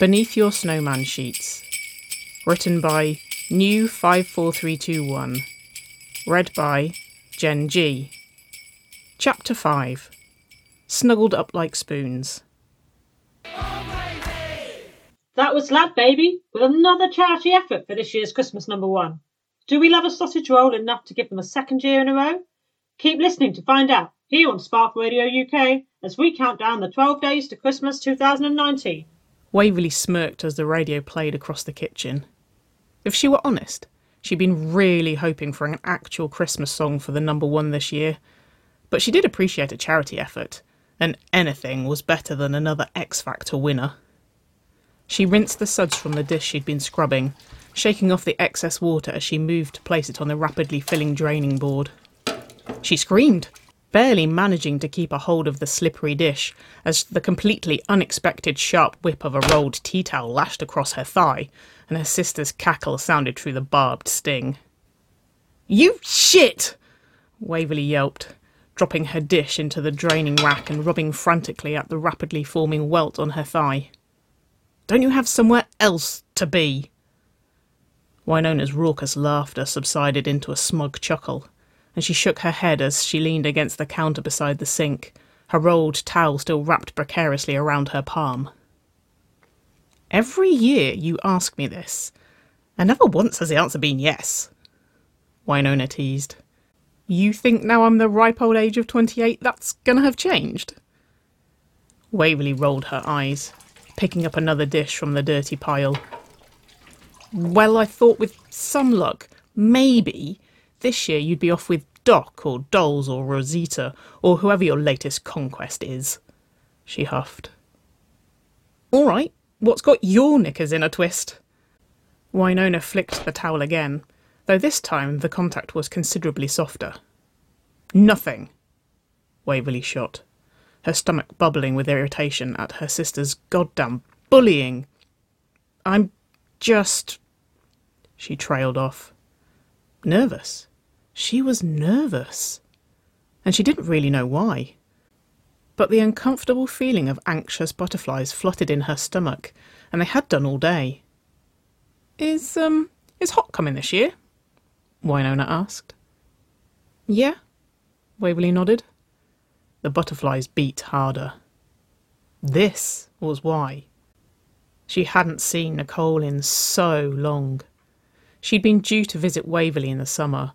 Beneath Your Snowman Sheets. Written by New 54321. Read by Jen G. Chapter 5 Snuggled Up Like Spoons. That was LadBaby with another charity effort for this year's Christmas number one. Do we love a sausage roll enough to give them a second year in a row? Keep listening to find out here on Spark Radio UK as we count down the 12 days to Christmas 2019. Waverley smirked as the radio played across the kitchen. If she were honest, she'd been really hoping for an actual Christmas song for the number one this year. But she did appreciate a charity effort, and anything was better than another X Factor winner. She rinsed the suds from the dish she'd been scrubbing, shaking off the excess water as she moved to place it on the rapidly filling draining board. She screamed, barely managing to keep a hold of the slippery dish as the completely unexpected sharp whip of a rolled tea towel lashed across her thigh, and her sister's cackle sounded through the barbed sting. You shit! Waverley yelped, dropping her dish into the draining rack and rubbing frantically at the rapidly forming welt on her thigh. Don't you have somewhere else to be? Wynonna's raucous laughter subsided into a smug chuckle, and she shook her head as she leaned against the counter beside the sink, her rolled towel still wrapped precariously around her palm. Every year you ask me this, and never once has the answer been yes. Wynonna teased. You think now I'm the ripe old age of 28 that's gonna have changed? Waverley rolled her eyes picking up another dish from the dirty pile. Well, I thought with some luck, maybe this year you'd be off with Doc or Dolls or Rosita or whoever your latest conquest is. She huffed. All right, what's got your knickers in a twist? Wynonna flicked the towel again, though this time the contact was considerably softer. Nothing, Waverley shot her stomach bubbling with irritation at her sister's goddamn bullying. I'm just. She trailed off. Nervous. She was nervous. And she didn't really know why. But the uncomfortable feeling of anxious butterflies fluttered in her stomach, and they had done all day. Is, um, is Haught coming this year? Wynonna asked. Yeah, Waverley nodded. The butterflies beat harder. This was why. She hadn't seen Nicole in so long. She'd been due to visit Waverley in the summer,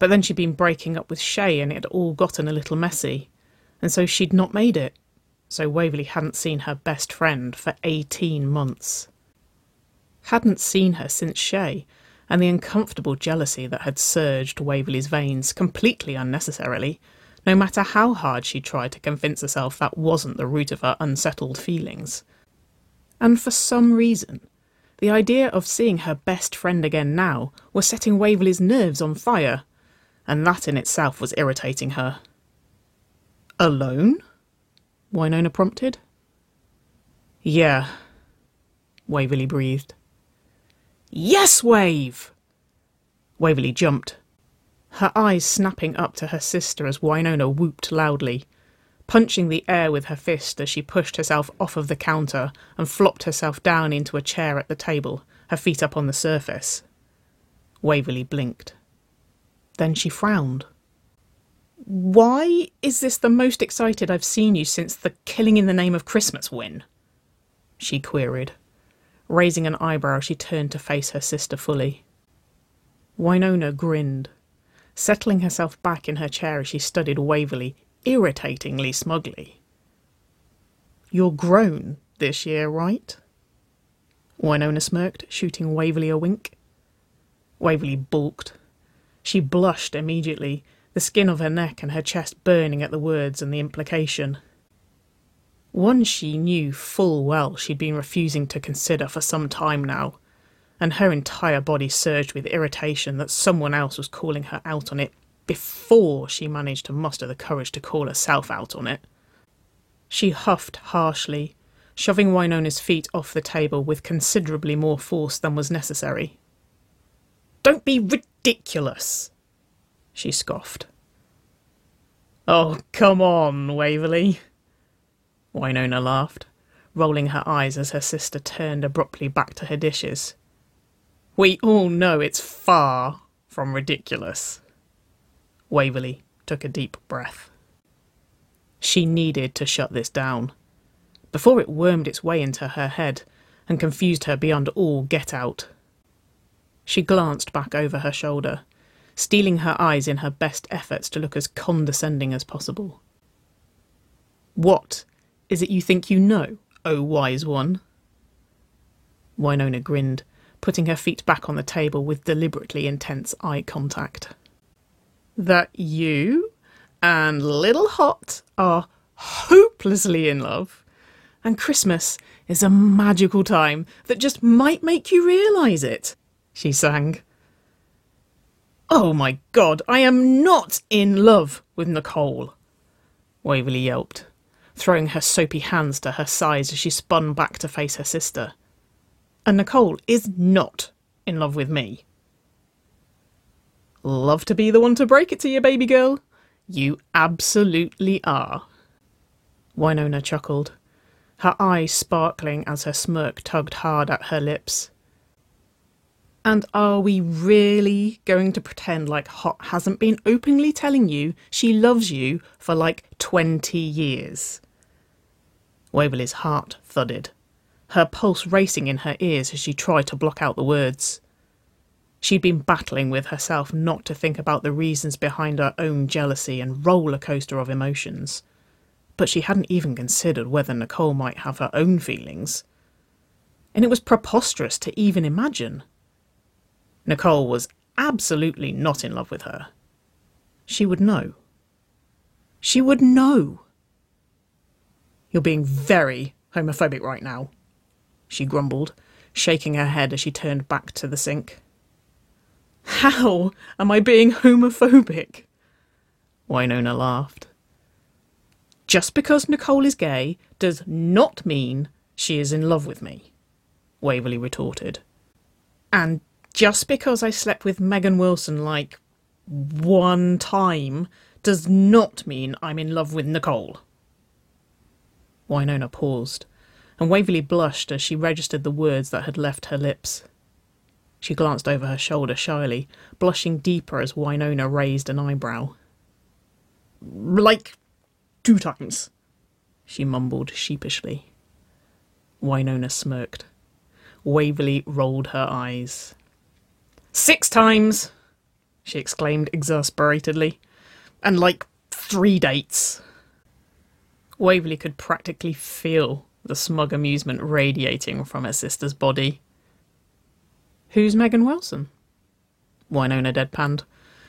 but then she'd been breaking up with Shay and it had all gotten a little messy, and so she'd not made it. So Waverley hadn't seen her best friend for 18 months. Hadn't seen her since Shay, and the uncomfortable jealousy that had surged Waverley's veins completely unnecessarily no matter how hard she tried to convince herself that wasn't the root of her unsettled feelings. And for some reason, the idea of seeing her best friend again now was setting Waverley's nerves on fire, and that in itself was irritating her. Alone? Wynonna prompted. Yeah, Waverley breathed. Yes, Wave! Waverley jumped, her eyes snapping up to her sister as Wynonna whooped loudly, punching the air with her fist as she pushed herself off of the counter and flopped herself down into a chair at the table, her feet up on the surface. Waverley blinked. Then she frowned. Why is this the most excited I've seen you since the killing in the name of Christmas win? she queried. Raising an eyebrow, she turned to face her sister fully. Wynonna grinned settling herself back in her chair as she studied Waverley irritatingly smugly. You're grown this year, right? Wynonna smirked, shooting Waverley a wink. Waverley balked. She blushed immediately, the skin of her neck and her chest burning at the words and the implication. One she knew full well she'd been refusing to consider for some time now, and her entire body surged with irritation that someone else was calling her out on it before she managed to muster the courage to call herself out on it. She huffed harshly, shoving Wynonna's feet off the table with considerably more force than was necessary. Don't be ridiculous, she scoffed. Oh, come on, Waverley. Wynonna laughed, rolling her eyes as her sister turned abruptly back to her dishes. We all know it's far from ridiculous. Waverley took a deep breath. She needed to shut this down before it wormed its way into her head and confused her beyond all get out. She glanced back over her shoulder, steeling her eyes in her best efforts to look as condescending as possible. What is it you think you know, O wise one? Wynonna grinned, putting her feet back on the table with deliberately intense eye contact. That you and Little Haught are hopelessly in love, and Christmas is a magical time that just might make you realise it, she sang. Oh my god, I am not in love with Nicole, Waverley yelped, throwing her soapy hands to her sides as she spun back to face her sister. And Nicole is not in love with me. Love to be the one to break it to you, baby girl. You absolutely are. Wynonna chuckled, her eyes sparkling as her smirk tugged hard at her lips. And are we really going to pretend like Haught hasn't been openly telling you she loves you for like 20 years? Waverley's heart thudded, her pulse racing in her ears as she tried to block out the words. She'd been battling with herself not to think about the reasons behind her own jealousy and roller coaster of emotions but she hadn't even considered whether Nicole might have her own feelings. And it was preposterous to even imagine. Nicole was absolutely not in love with her. She would know. She would know. You're being very homophobic right now, she grumbled, shaking her head as she turned back to the sink. How am I being homophobic? Wynonna laughed. Just because Nicole is gay does not mean she is in love with me, Waverley retorted. And just because I slept with Megan Wilson like one time does not mean I'm in love with Nicole. Wynonna paused, and Waverley blushed as she registered the words that had left her lips. She glanced over her shoulder shyly, blushing deeper as Wynonna raised an eyebrow. Like Two times, she mumbled sheepishly. Wynonna smirked. Waverley rolled her eyes. Six times, she exclaimed exasperatedly. And like three dates. Waverley could practically feel the smug amusement radiating from her sister's body. Who's Megan Wilson? Wynonna deadpanned,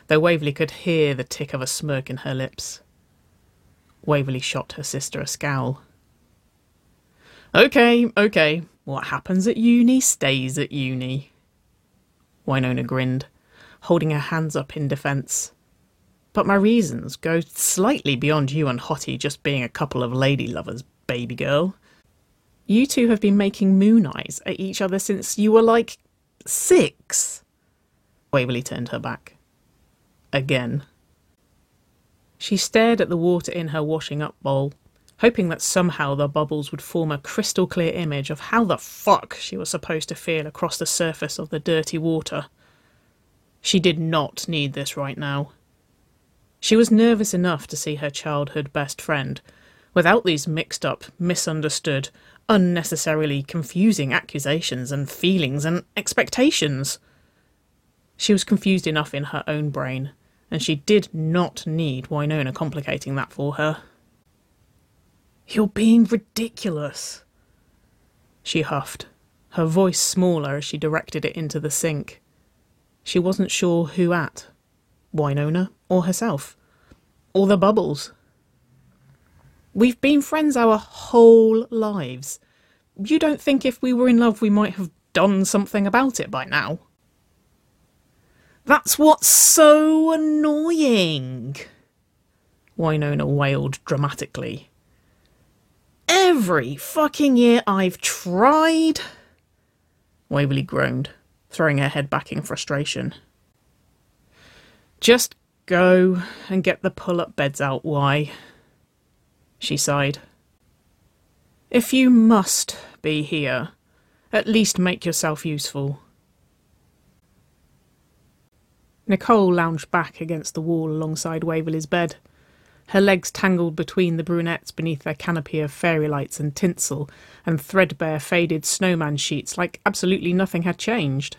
though Waverley could hear the tick of a smirk in her lips. Waverley shot her sister a scowl. Okay, okay. What happens at uni stays at uni. Wynonna grinned, holding her hands up in defence. But my reasons go slightly beyond you and Hottie just being a couple of lady lovers, baby girl. You two have been making moon eyes at each other since you were like six. Waverley turned her back. Again. She stared at the water in her washing up bowl, hoping that somehow the bubbles would form a crystal clear image of how the fuck she was supposed to feel across the surface of the dirty water. She did not need this right now. She was nervous enough to see her childhood best friend, without these mixed up, misunderstood, unnecessarily confusing accusations and feelings and expectations. She was confused enough in her own brain and she did not need Wynonna complicating that for her. You're being ridiculous, she huffed, her voice smaller as she directed it into the sink. She wasn't sure who at Wynonna or herself, or the bubbles. We've been friends our whole lives. You don't think if we were in love we might have done something about it by now? That's what's so annoying. Wynonna wailed dramatically. Every fucking year I've tried. Waverley groaned, throwing her head back in frustration. Just go and get the pull up beds out, why? She sighed. If you must be here, at least make yourself useful. Nicole lounged back against the wall alongside Waverley's bed, her legs tangled between the brunettes beneath their canopy of fairy lights and tinsel and threadbare faded snowman sheets like absolutely nothing had changed.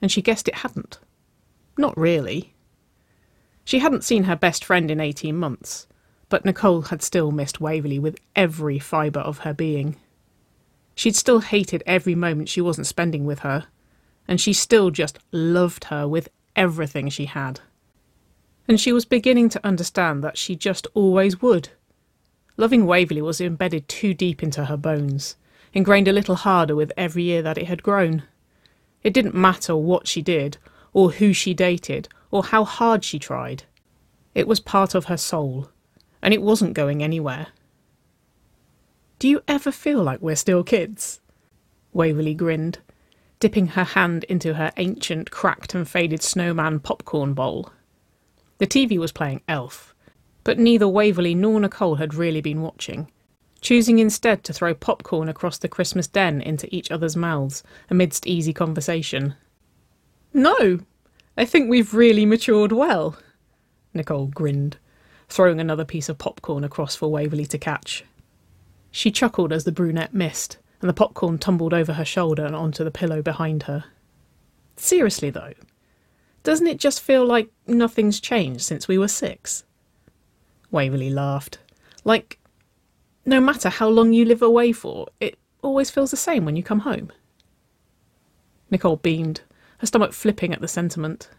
And she guessed it hadn't. Not really. She hadn't seen her best friend in 18 months, but Nicole had still missed Waverley with every fibre of her being. She'd still hated every moment she wasn't spending with her, and she still just loved her with everything she had. And she was beginning to understand that she just always would. Loving Waverley was embedded too deep into her bones, ingrained a little harder with every year that it had grown. It didn't matter what she did, or who she dated, or how hard she tried. It was part of her soul, and it wasn't going anywhere. Do you ever feel like we're still kids? Waverley grinned, dipping her hand into her ancient, cracked and faded snowman popcorn bowl. The TV was playing Elf, but neither Waverley nor Nicole had really been watching, choosing instead to throw popcorn across the Christmas den into each other's mouths amidst easy conversation. No, I think we've really matured well, Nicole grinned, throwing another piece of popcorn across for Waverley to catch. She chuckled as the brunette missed, and the popcorn tumbled over her shoulder and onto the pillow behind her. Seriously, though, doesn't it just feel like nothing's changed since we were six? Waverley laughed. Like, no matter how long you live away for, it always feels the same when you come home. Nicole beamed, her stomach flipping at the sentiment.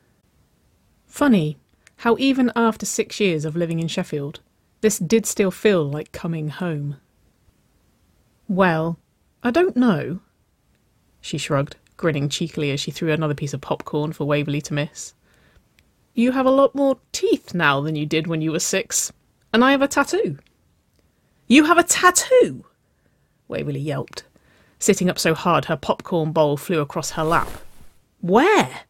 Funny how, even after six years of living in Sheffield, this did still feel like coming home. Well, I don't know. She shrugged, grinning cheekily as she threw another piece of popcorn for Waverley to miss. You have a lot more teeth now than you did when you were six, and I have a tattoo. You have a tattoo? Waverley yelped, sitting up so hard her popcorn bowl flew across her lap. Where?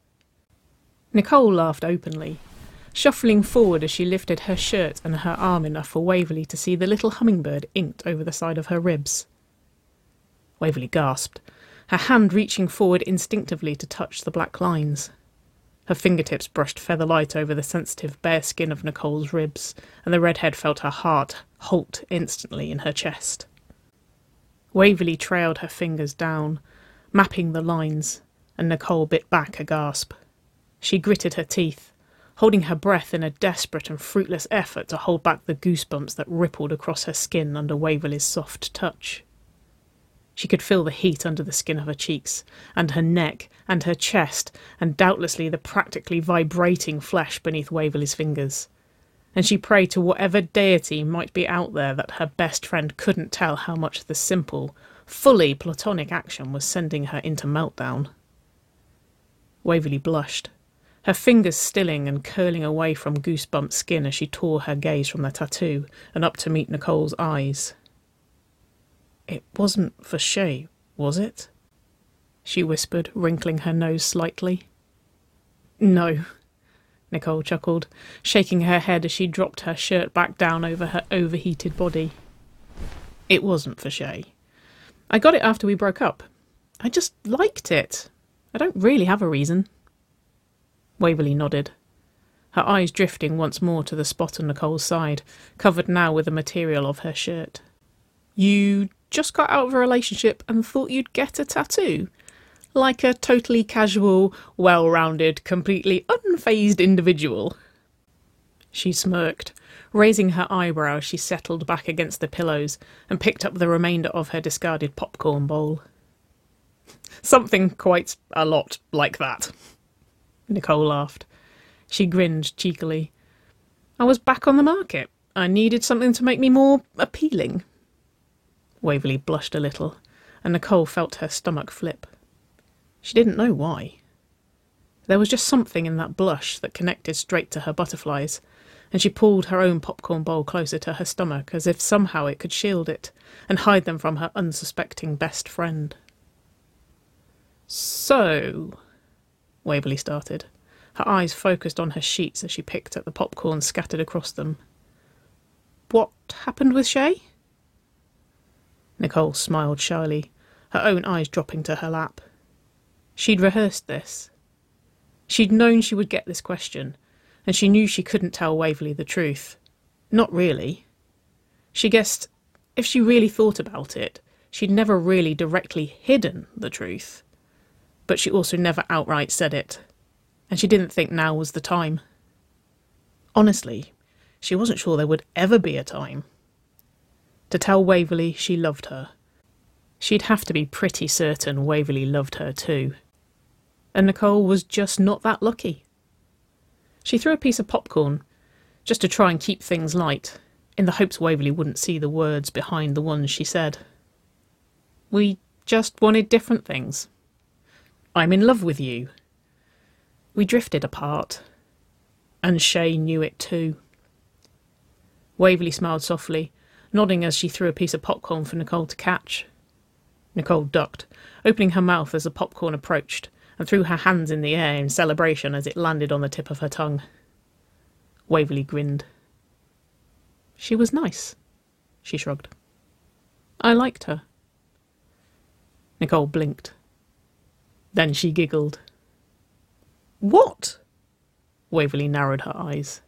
Nicole laughed openly, shuffling forward as she lifted her shirt and her arm enough for Waverley to see the little hummingbird inked over the side of her ribs. Waverley gasped, her hand reaching forward instinctively to touch the black lines. Her fingertips brushed feather light over the sensitive bare skin of Nicole's ribs, and the redhead felt her heart halt instantly in her chest. Waverley trailed her fingers down, mapping the lines, and Nicole bit back a gasp. She gritted her teeth, holding her breath in a desperate and fruitless effort to hold back the goosebumps that rippled across her skin under Waverley's soft touch. She could feel the heat under the skin of her cheeks, and her neck, and her chest, and doubtlessly the practically vibrating flesh beneath Waverley's fingers. And she prayed to whatever deity might be out there that her best friend couldn't tell how much the simple, fully platonic action was sending her into meltdown. Waverley blushed, her fingers stilling and curling away from goosebumped skin as she tore her gaze from the tattoo and up to meet Nicole's eyes. It wasn't for Shay, was it? She whispered, wrinkling her nose slightly. No, Nicole chuckled, shaking her head as she dropped her shirt back down over her overheated body. It wasn't for Shay. I got it after we broke up. I just liked it. I don't really have a reason. Waverley nodded, her eyes drifting once more to the spot on Nicole's side, covered now with the material of her shirt. You just got out of a relationship and thought you'd get a tattoo? Like a totally casual, well rounded, completely unfazed individual. She smirked, raising her eyebrows she settled back against the pillows and picked up the remainder of her discarded popcorn bowl. Something quite a lot like that. Nicole laughed. She grinned cheekily. I was back on the market. I needed something to make me more appealing. Waverley blushed a little, and Nicole felt her stomach flip. She didn't know why. There was just something in that blush that connected straight to her butterflies, and she pulled her own popcorn bowl closer to her stomach as if somehow it could shield it and hide them from her unsuspecting best friend. So, Waverley started, her eyes focused on her sheets as she picked at the popcorn scattered across them. What happened with Shay? Nicole smiled shyly, her own eyes dropping to her lap. She'd rehearsed this. She'd known she would get this question, and she knew she couldn't tell Waverley the truth. Not really. She guessed if she really thought about it, she'd never really directly hidden the truth. But she also never outright said it, and she didn't think now was the time. Honestly, she wasn't sure there would ever be a time. To tell Waverley she loved her. She'd have to be pretty certain Waverley loved her too. And Nicole was just not that lucky. She threw a piece of popcorn, just to try and keep things light, in the hopes Waverley wouldn't see the words behind the ones she said. We just wanted different things. I'm in love with you. We drifted apart. And Shay knew it too. Waverley smiled softly, nodding as she threw a piece of popcorn for Nicole to catch. Nicole ducked, opening her mouth as the popcorn approached, and threw her hands in the air in celebration as it landed on the tip of her tongue. Waverley grinned. She was nice, she shrugged. I liked her. Nicole blinked. Then she giggled. What? Waverley narrowed her eyes.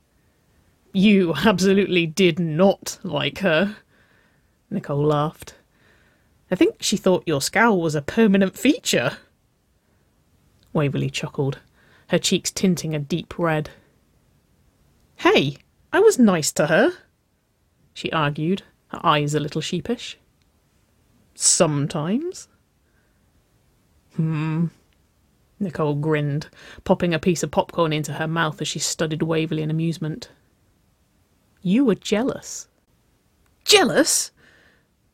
You absolutely did not like her. Nicole laughed. I think she thought your scowl was a permanent feature. Waverley chuckled, her cheeks tinting a deep red. Hey, I was nice to her she argued, her eyes a little sheepish. Sometimes. Hmm. Nicole grinned, popping a piece of popcorn into her mouth as she studied Waverley in amusement. You were jealous. Jealous?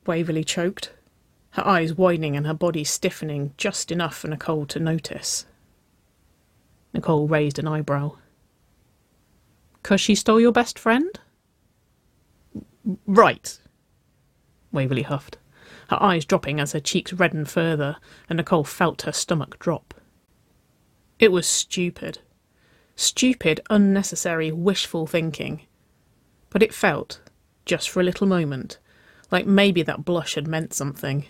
Waverley choked, her eyes widening and her body stiffening just enough for Nicole to notice. Nicole raised an eyebrow. Cause she stole your best friend? Right. Waverley huffed, her eyes dropping as her cheeks reddened further, and Nicole felt her stomach drop. It was stupid. Stupid, unnecessary, wishful thinking. But it felt, just for a little moment, like maybe that blush had meant something.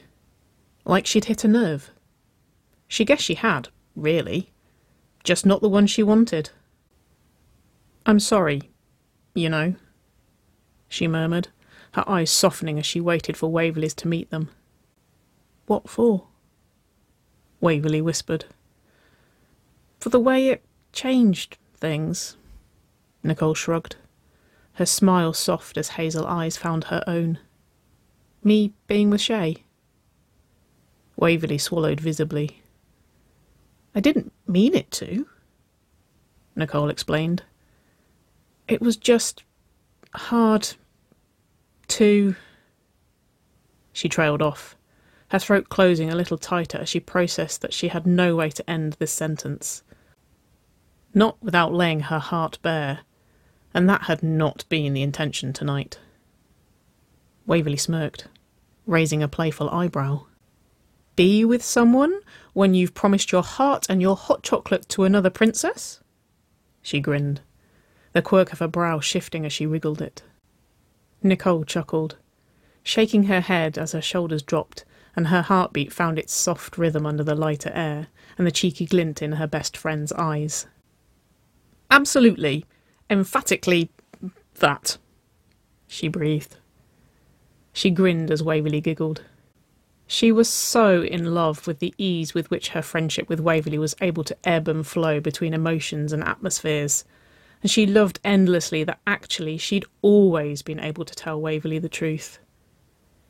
Like she'd hit a nerve. She guessed she had, really. Just not the one she wanted. I'm sorry, you know she murmured, her eyes softening as she waited for Waverley's to meet them. What for? Waverley whispered. For the way it changed things. Nicole shrugged, her smile soft as hazel eyes found her own. Me being with Shay? Waverley swallowed visibly. I didn't mean it to, Nicole explained. It was just hard to. She trailed off, her throat closing a little tighter as she processed that she had no way to end this sentence. Not without laying her heart bare, and that had not been the intention tonight. Waverley smirked, raising a playful eyebrow. Be with someone when you've promised your heart and your hot chocolate to another princess? She grinned, the quirk of her brow shifting as she wriggled it. Nicole chuckled, shaking her head as her shoulders dropped and her heartbeat found its soft rhythm under the lighter air and the cheeky glint in her best friend's eyes. Absolutely, emphatically, that, she breathed. She grinned as Waverley giggled. She was so in love with the ease with which her friendship with Waverley was able to ebb and flow between emotions and atmospheres and she loved endlessly that actually she'd always been able to tell Waverley the truth.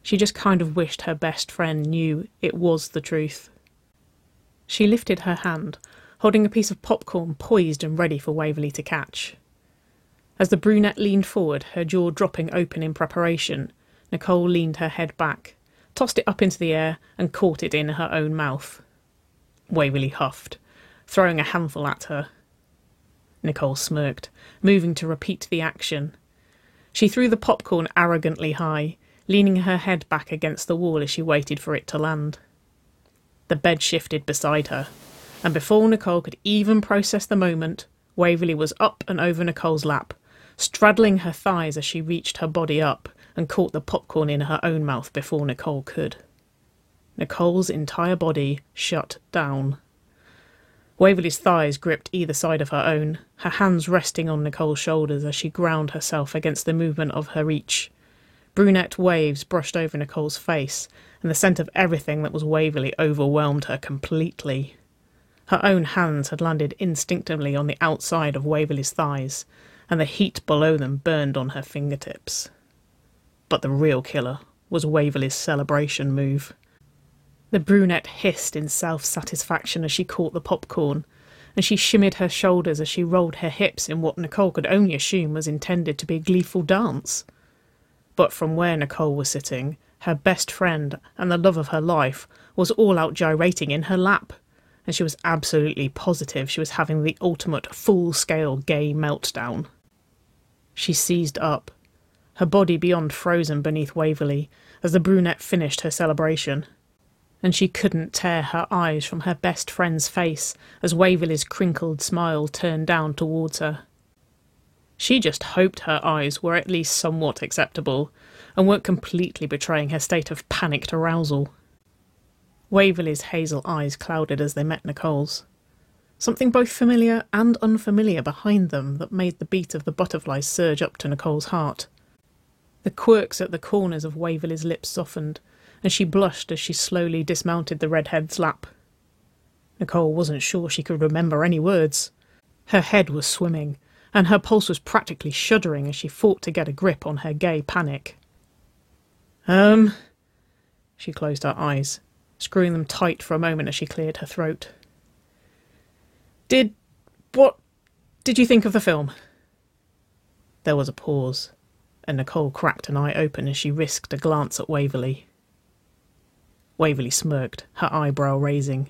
She just kind of wished her best friend knew it was the truth. She lifted her hand, holding a piece of popcorn poised and ready for Waverley to catch. As the brunette leaned forward, her jaw dropping open in preparation, Nicole leaned her head back, tossed it up into the air, and caught it in her own mouth. Waverley huffed, throwing a handful at her. Nicole smirked, moving to repeat the action. She threw the popcorn arrogantly high, leaning her head back against the wall as she waited for it to land. The bed shifted beside her, and before Nicole could even process the moment, Waverley was up and over Nicole's lap, straddling her thighs as she reached her body up, and caught the popcorn in her own mouth before Nicole could. Nicole's entire body shut down. Waverley's thighs gripped either side of her own, her hands resting on Nicole's shoulders as she ground herself against the movement of her reach. Brunette waves brushed over Nicole's face, and the scent of everything that was Waverley overwhelmed her completely. Her own hands had landed instinctively on the outside of Waverley's thighs, and the heat below them burned on her fingertips. But the real killer was Waverley's celebration move. The brunette hissed in self satisfaction as she caught the popcorn, and she shimmied her shoulders as she rolled her hips in what Nicole could only assume was intended to be a gleeful dance. But from where Nicole was sitting, her best friend and the love of her life was all out gyrating in her lap, and she was absolutely positive she was having the ultimate full scale gay meltdown. She seized up, her body beyond frozen beneath Waverley, as the brunette finished her celebration and she couldn't tear her eyes from her best friend's face as Waverley's crinkled smile turned down towards her. She just hoped her eyes were at least somewhat acceptable and weren't completely betraying her state of panicked arousal. Waverley's hazel eyes clouded as they met Nicole's. Something both familiar and unfamiliar behind them that made the beat of the butterfly surge up to Nicole's heart. The quirks at the corners of Waverley's lips softened, and she blushed as she slowly dismounted the redhead's lap. Nicole wasn't sure she could remember any words. Her head was swimming, and her pulse was practically shuddering as she fought to get a grip on her gay panic. Um. She closed her eyes, screwing them tight for a moment as she cleared her throat. Did. what did you think of the film? There was a pause, and Nicole cracked an eye open as she risked a glance at Waverley. Waverley smirked, her eyebrow raising.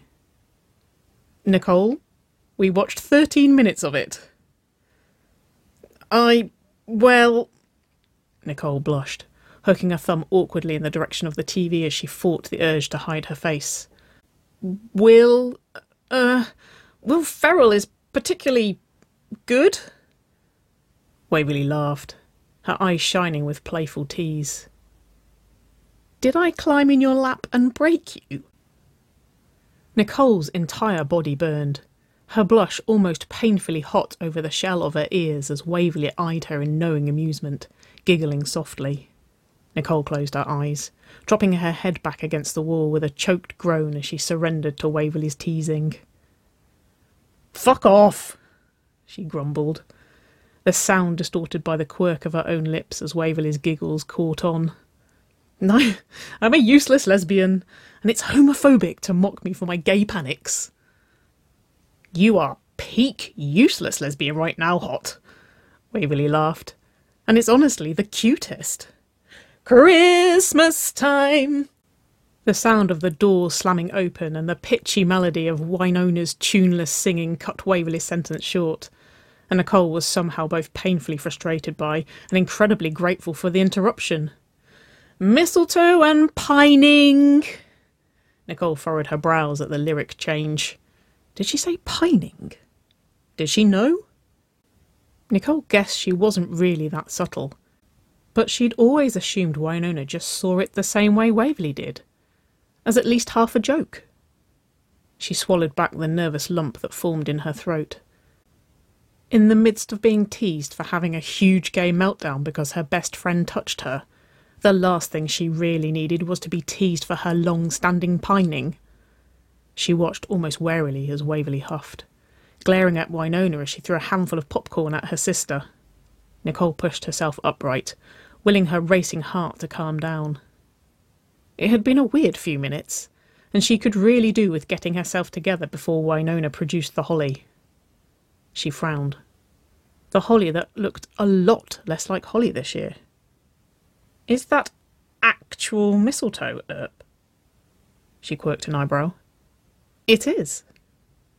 Nicole, we watched 13 minutes of it. I. well. Nicole blushed, hooking her thumb awkwardly in the direction of the TV as she fought the urge to hide her face. Will. uh. Will Ferrell is particularly. good? Waverley laughed, her eyes shining with playful tease. Did I climb in your lap and break you? Nicole's entire body burned, her blush almost painfully hot over the shell of her ears as Waverley eyed her in knowing amusement, giggling softly. Nicole closed her eyes, dropping her head back against the wall with a choked groan as she surrendered to Waverley's teasing. Fuck off, she grumbled, the sound distorted by the quirk of her own lips as Waverley's giggles caught on. No, I'm a useless lesbian, and it's homophobic to mock me for my gay panics. You are peak useless lesbian right now, Haught. Waverley laughed. And it's honestly the cutest. Christmas time! The sound of the door slamming open and the pitchy melody of Wynonna's tuneless singing cut Waverley's sentence short, and Nicole was somehow both painfully frustrated by and incredibly grateful for the interruption. Mistletoe and pining. Nicole furrowed her brows at the lyric change. Did she say pining? Did she know? Nicole guessed she wasn't really that subtle, but she'd always assumed Wynonna just saw it the same way Waverley did, as at least half a joke. She swallowed back the nervous lump that formed in her throat. In the midst of being teased for having a huge gay meltdown because her best friend touched her, the last thing she really needed was to be teased for her long standing pining. She watched almost warily as Waverley huffed, glaring at Wynonna as she threw a handful of popcorn at her sister. Nicole pushed herself upright, willing her racing heart to calm down. It had been a weird few minutes, and she could really do with getting herself together before Wynonna produced the holly. She frowned. The holly that looked a lot less like holly this year. Is that actual mistletoe, Earp? She quirked an eyebrow. It is,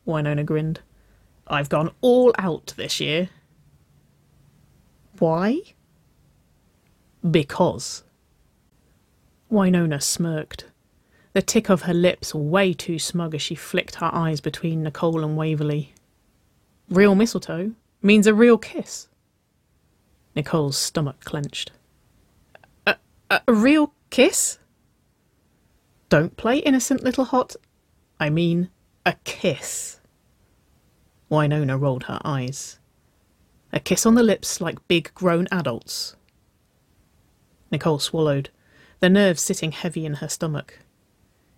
Wynonna grinned. I've gone all out this year. Why? Because. Wynonna smirked, the tick of her lips way too smug as she flicked her eyes between Nicole and Waverley. Real mistletoe means a real kiss. Nicole's stomach clenched. A, a real kiss? Don't play innocent little Haught. I mean, a kiss. Wynonna rolled her eyes. A kiss on the lips like big grown adults. Nicole swallowed, the nerves sitting heavy in her stomach.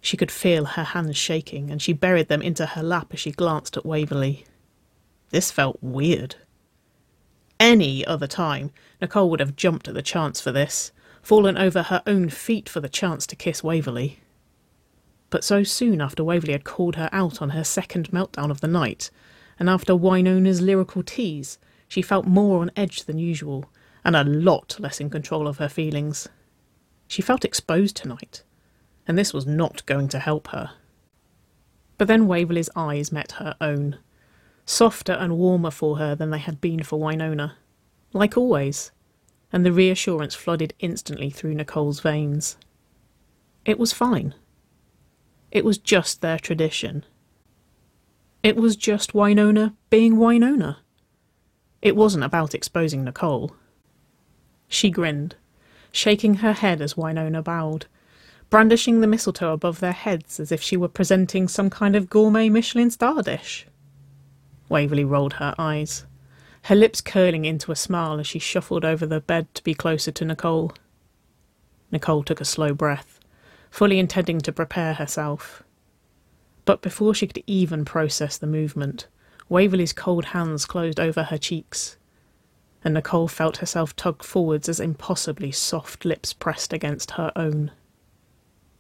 She could feel her hands shaking, and she buried them into her lap as she glanced at Waverley. This felt weird. Any other time, Nicole would have jumped at the chance for this, fallen over her own feet for the chance to kiss Waverley. But so soon after Waverley had called her out on her second meltdown of the night, and after Wynonna's lyrical tease, she felt more on edge than usual, and a lot less in control of her feelings. She felt exposed tonight, and this was not going to help her. But then Waverley's eyes met her own, softer and warmer for her than they had been for Wynonna, like always, and the reassurance flooded instantly through Nicole's veins. It was fine. It was just their tradition. It was just Wynonna being Wynonna. It wasn't about exposing Nicole. She grinned, shaking her head as Wynonna bowed, brandishing the mistletoe above their heads as if she were presenting some kind of gourmet Michelin star dish. Waverley rolled her eyes, her lips curling into a smile as she shuffled over the bed to be closer to Nicole. Nicole took a slow breath, fully intending to prepare herself. But before she could even process the movement, Waverley's cold hands closed over her cheeks, and Nicole felt herself tugged forwards as impossibly soft lips pressed against her own.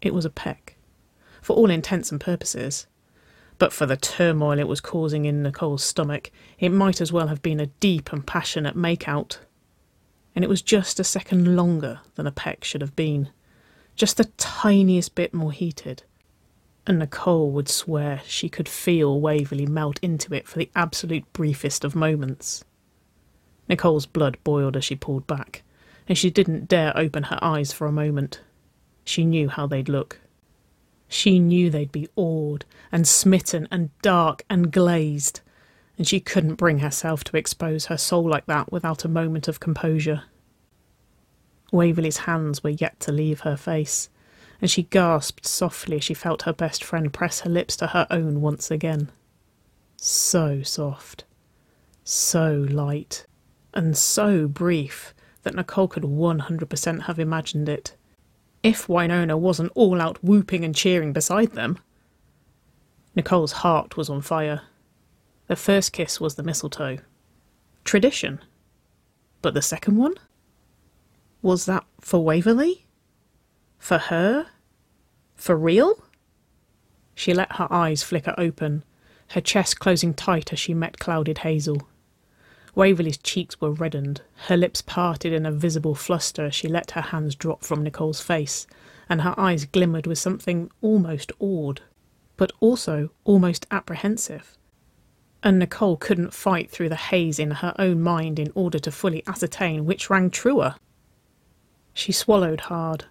It was a peck, for all intents and purposes, but for the turmoil it was causing in Nicole's stomach, it might as well have been a deep and passionate make-out. And it was just a second longer than a peck should have been, just the tiniest bit more heated. And Nicole would swear she could feel Waverley melt into it for the absolute briefest of moments. Nicole's blood boiled as she pulled back, and she didn't dare open her eyes for a moment. She knew how they'd look. She knew they'd be awed and smitten and dark and glazed, and she couldn't bring herself to expose her soul like that without a moment of composure. Waverley's hands were yet to leave her face, and she gasped softly as she felt her best friend press her lips to her own once again. So soft, so light, and so brief that Nicole could 100% have imagined it if Wynonna wasn't all out whooping and cheering beside them. Nicole's heart was on fire. The first kiss was the mistletoe. Tradition. But the second one? Was that for Waverley? For her? For real? She let her eyes flicker open, her chest closing tight as she met clouded hazel. Waverley's cheeks were reddened, her lips parted in a visible fluster as she let her hands drop from Nicole's face, and her eyes glimmered with something almost awed, but also almost apprehensive. And Nicole couldn't fight through the haze in her own mind in order to fully ascertain which rang truer. She swallowed hard,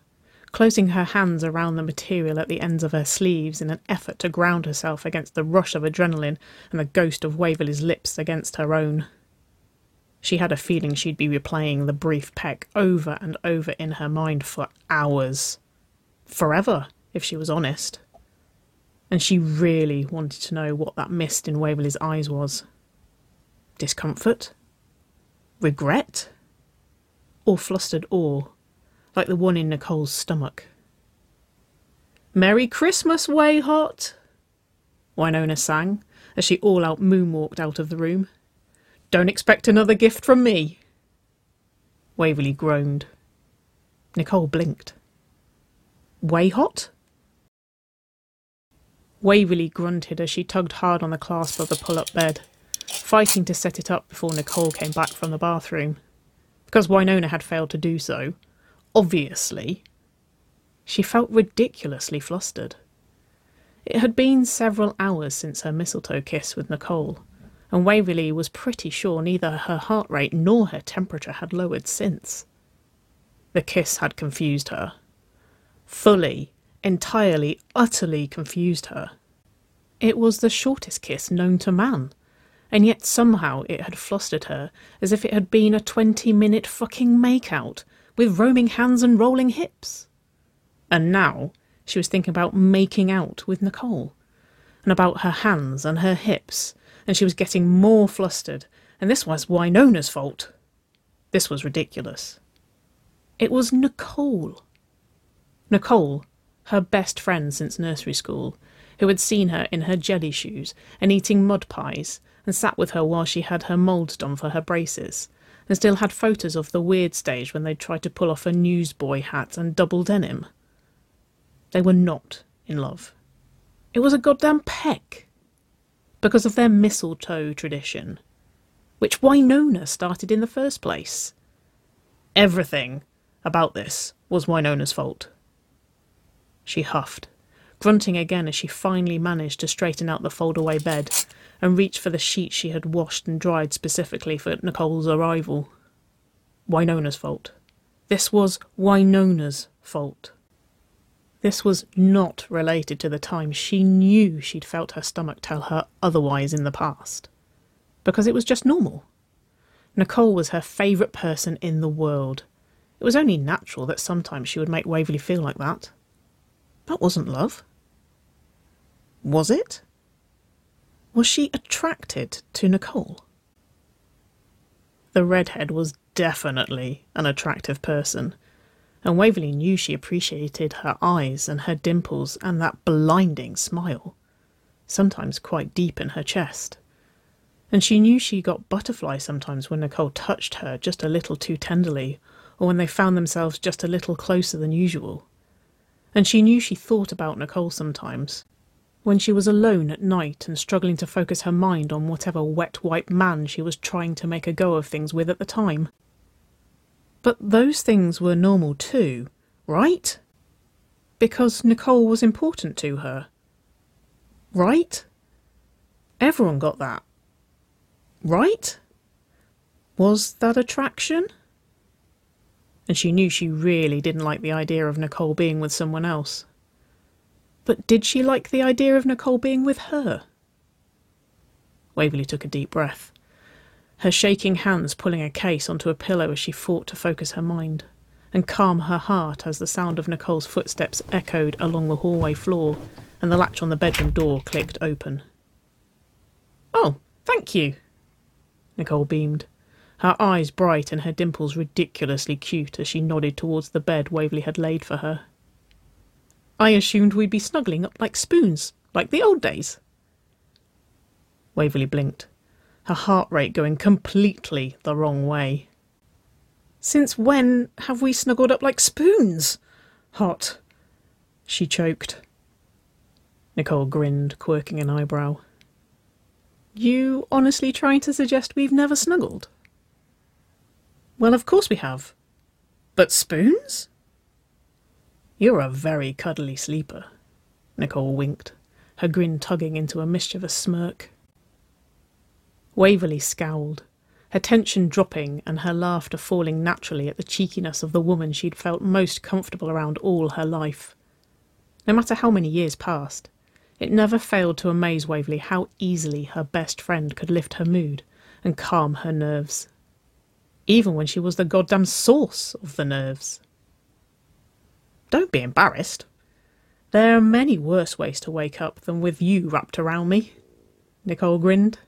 closing her hands around the material at the ends of her sleeves in an effort to ground herself against the rush of adrenaline and the ghost of Waverley's lips against her own. She had a feeling she'd be replaying the brief peck over and over in her mind for hours. Forever, if she was honest. And she really wanted to know what that mist in Waverley's eyes was. Discomfort? Regret? Or flustered awe, like the one in Nicole's stomach? Merry Christmas, WayHaught! Wynonna sang as she all out moonwalked out of the room. Don't expect another gift from me. Waverley groaned. Nicole blinked. Way hot? Waverley grunted as she tugged hard on the clasp of the pull up bed, fighting to set it up before Nicole came back from the bathroom. Because Wynonna had failed to do so, obviously, she felt ridiculously flustered. It had been several hours since her mistletoe kiss with Nicole, and Waverley was pretty sure neither her heart rate nor her temperature had lowered since. The kiss had confused her. Fully, entirely, utterly confused her. It was the shortest kiss known to man, and yet somehow it had flustered her as if it had been a twenty minute fucking makeout with roaming hands and rolling hips. And now she was thinking about making out with Nicole, and about her hands and her hips, and she was getting more flustered, and this was Wynonna's fault. This was ridiculous. It was Nicole. Nicole, her best friend since nursery school, who had seen her in her jelly shoes and eating mud pies and sat with her while she had her moulds done for her braces, and still had photos of the weird stage when they tried to pull off a newsboy hat and double denim. They were not in love. It was a goddamn peck. Because of their mistletoe tradition, which Wynonna started in the first place. Everything about this was Wynonna's fault. She huffed, grunting again as she finally managed to straighten out the foldaway bed and reach for the sheet she had washed and dried specifically for Nicole's arrival. Wynonna's fault. This was Wynonna's fault. This was not related to the time she knew she'd felt her stomach tell her otherwise in the past. Because it was just normal. Nicole was her favourite person in the world. It was only natural that sometimes she would make Waverley feel like that. That wasn't love. Was it? Was she attracted to Nicole? The redhead was definitely an attractive person, and Waverley knew she appreciated her eyes and her dimples and that blinding smile, sometimes quite deep in her chest. And she knew she got butterflies sometimes when Nicole touched her just a little too tenderly, or when they found themselves just a little closer than usual. And she knew she thought about Nicole sometimes, when she was alone at night and struggling to focus her mind on whatever wet white man she was trying to make a go of things with at the time. But those things were normal too, right? Because Nicole was important to her. Right? Everyone got that. Right? Was that attraction? And she knew she really didn't like the idea of Nicole being with someone else. But did she like the idea of Nicole being with her? Waverley took a deep breath, her shaking hands pulling a case onto a pillow as she fought to focus her mind and calm her heart as the sound of Nicole's footsteps echoed along the hallway floor and the latch on the bedroom door clicked open. Oh, thank you. Nicole beamed, her eyes bright and her dimples ridiculously cute as she nodded towards the bed Waverley had laid for her. I assumed we'd be snuggling up like spoons, like the old days. Waverley blinked, her heart rate going completely the wrong way. Since when have we snuggled up like spoons? Haught. She choked. Nicole grinned, quirking an eyebrow. You honestly trying to suggest we've never snuggled? Well, of course we have. But spoons? You're a very cuddly sleeper, Nicole winked, her grin tugging into a mischievous smirk. Waverley scowled, her tension dropping and her laughter falling naturally at the cheekiness of the woman she'd felt most comfortable around all her life. No matter how many years passed, it never failed to amaze Waverley how easily her best friend could lift her mood and calm her nerves. Even when she was the goddamn source of the nerves. Don't be embarrassed. There are many worse ways to wake up than with you wrapped around me. Nicole grinned,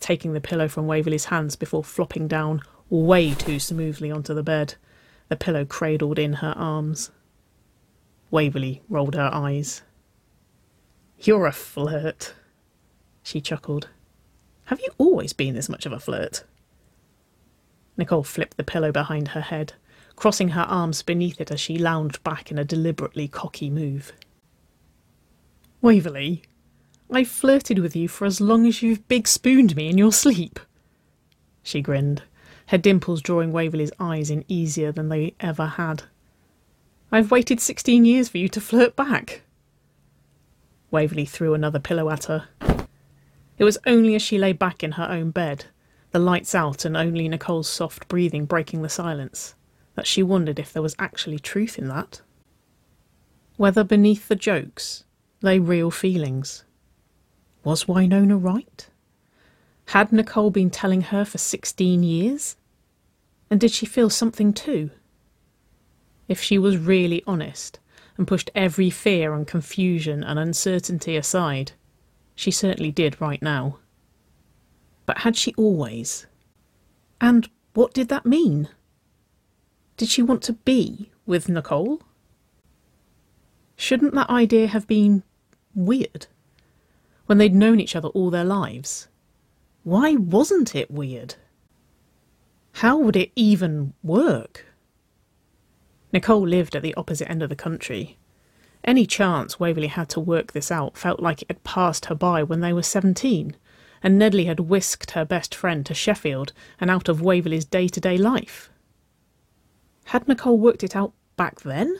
taking the pillow from Waverley's hands before flopping down way too smoothly onto the bed, the pillow cradled in her arms. Waverley rolled her eyes. You're a flirt, she chuckled. Have you always been this much of a flirt? Nicole flipped the pillow behind her head, crossing her arms beneath it as she lounged back in a deliberately cocky move. Waverley, I've flirted with you for as long as you've big spooned me in your sleep. She grinned, her dimples drawing Waverley's eyes in easier than they ever had. I've waited sixteen years for you to flirt back. Waverley threw another pillow at her. It was only as she lay back in her own bed, the lights out and only Nicole's soft breathing breaking the silence, that she wondered if there was actually truth in that. Whether beneath the jokes lay real feelings. Was Wynonna right? Had Nicole been telling her for 16 years? And did she feel something too? if she was really honest and pushed every fear and confusion and uncertainty aside. She certainly did right now. But had she always? And what did that mean? Did she want to be with Nicole? Shouldn't that idea have been weird? When they'd known each other all their lives? Why wasn't it weird? How would it even work? Nicole lived at the opposite end of the country. Any chance Waverley had to work this out felt like it had passed her by when they were 17, and Nedley had whisked her best friend to Sheffield and out of Waverley's day to day life. Had Nicole worked it out back then?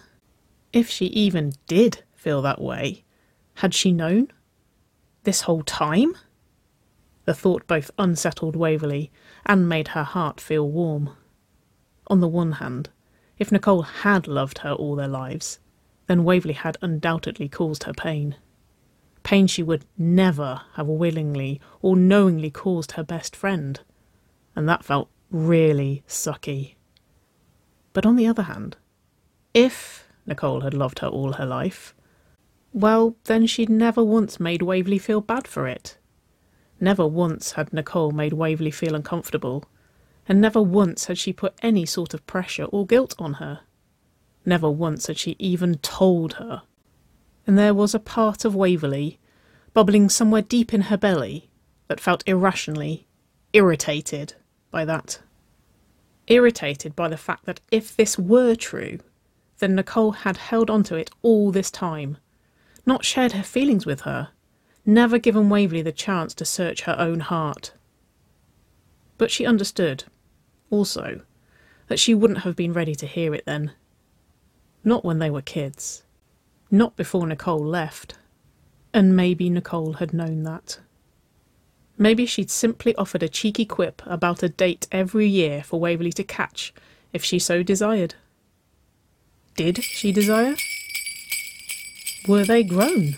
If she even did feel that way, had she known? This whole time? The thought both unsettled Waverley and made her heart feel warm. On the one hand, if Nicole had loved her all their lives, then Waverley had undoubtedly caused her pain. Pain she would never have willingly or knowingly caused her best friend. And that felt really sucky. But on the other hand, if Nicole had loved her all her life, well, then she'd never once made Waverley feel bad for it. Never once had Nicole made Waverley feel uncomfortable, and never once had she put any sort of pressure or guilt on her. Never once had she even told her. And there was a part of Waverley, bubbling somewhere deep in her belly, that felt irrationally irritated by that. Irritated by the fact that if this were true, then Nicole had held on to it all this time, not shared her feelings with her, never given Waverley the chance to search her own heart. But she understood, also, that she wouldn't have been ready to hear it then. Not when they were kids. Not before Nicole left. And maybe Nicole had known that. Maybe she'd simply offered a cheeky quip about a date every year for Waverley to catch if she so desired. Did she desire? Were they grown?